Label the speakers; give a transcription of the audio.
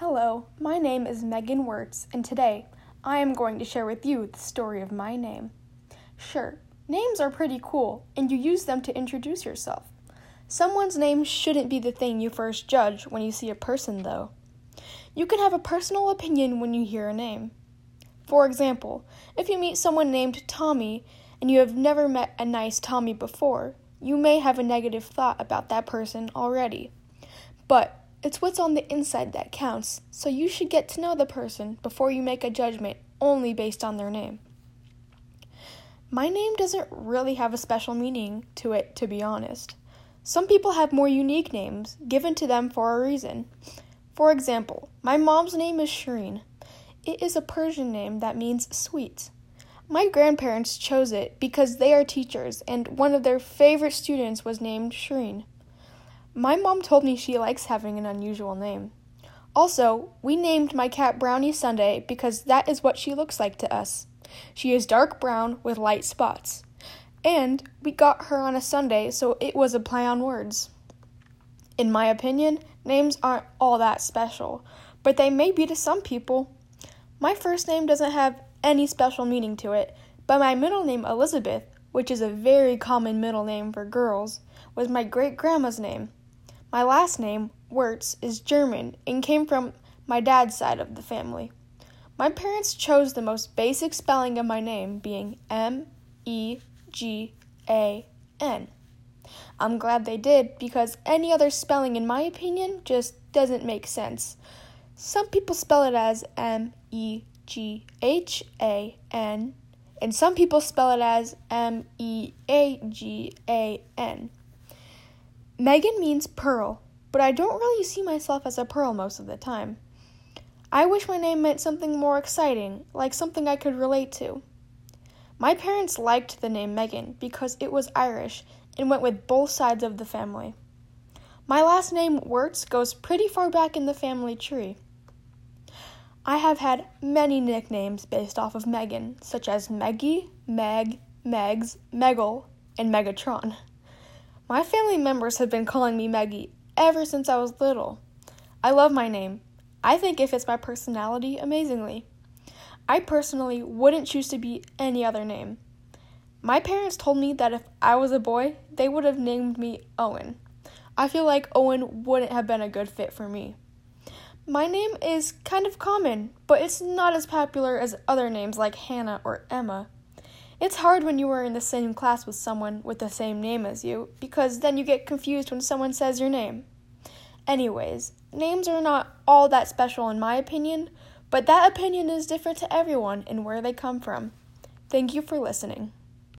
Speaker 1: Hello, my name is Megan Werts, and today I am going to share with you the story of my name. Sure, names are pretty cool, and you use them to introduce yourself. Someone's name shouldn't be the thing you first judge when you see a person, though. You can have a personal opinion when you hear a name. For example, if you meet someone named Tommy and you have never met a nice Tommy before, you may have a negative thought about that person already. But it's what's on the inside that counts, so you should get to know the person before you make a judgment only based on their name. My name doesn't really have a special meaning to it, to be honest. Some people have more unique names given to them for a reason. For example, my mom's name is Shireen. It is a Persian name that means sweet. My grandparents chose it because they are teachers, and one of their favorite students was named Shireen. My mom told me she likes having an unusual name. Also, we named my cat Brownie Sundae because that is what she looks like to us. She is dark brown with light spots. And we got her on a Sunday, so it was a play on words. In my opinion, names aren't all that special, but they may be to some people. My first name doesn't have any special meaning to it, but my middle name, Elizabeth, which is a very common middle name for girls, was my great grandma's name. My last name, Werts, is German and came from my dad's side of the family. My parents chose the most basic spelling of my name, being M E G A N. I'm glad they did because any other spelling, in my opinion, just doesn't make sense. Some people spell it as M E G H A N, and some people spell it as M E A G A N. Megan means pearl, but I don't really see myself as a pearl most of the time. I wish my name meant something more exciting, like something I could relate to. My parents liked the name Megan because it was Irish and went with both sides of the family. My last name, Werts, goes pretty far back in the family tree. I have had many nicknames based off of Megan, such as Meggie, Meg, Megs, Meggle, and Megatron. My family members have been calling me Maggie ever since I was little. I love my name. I think it fits my personality amazingly. I personally wouldn't choose to be any other name. My parents told me that if I was a boy, they would have named me Owen. I feel like Owen wouldn't have been a good fit for me. My name is kind of common, but it's not as popular as other names like Hannah or Emma. It's hard when you are in the same class with someone with the same name as you, because then you get confused when someone says your name. Anyways, names are not all that special in my opinion, but that opinion is different to everyone and where they come from. Thank you for listening.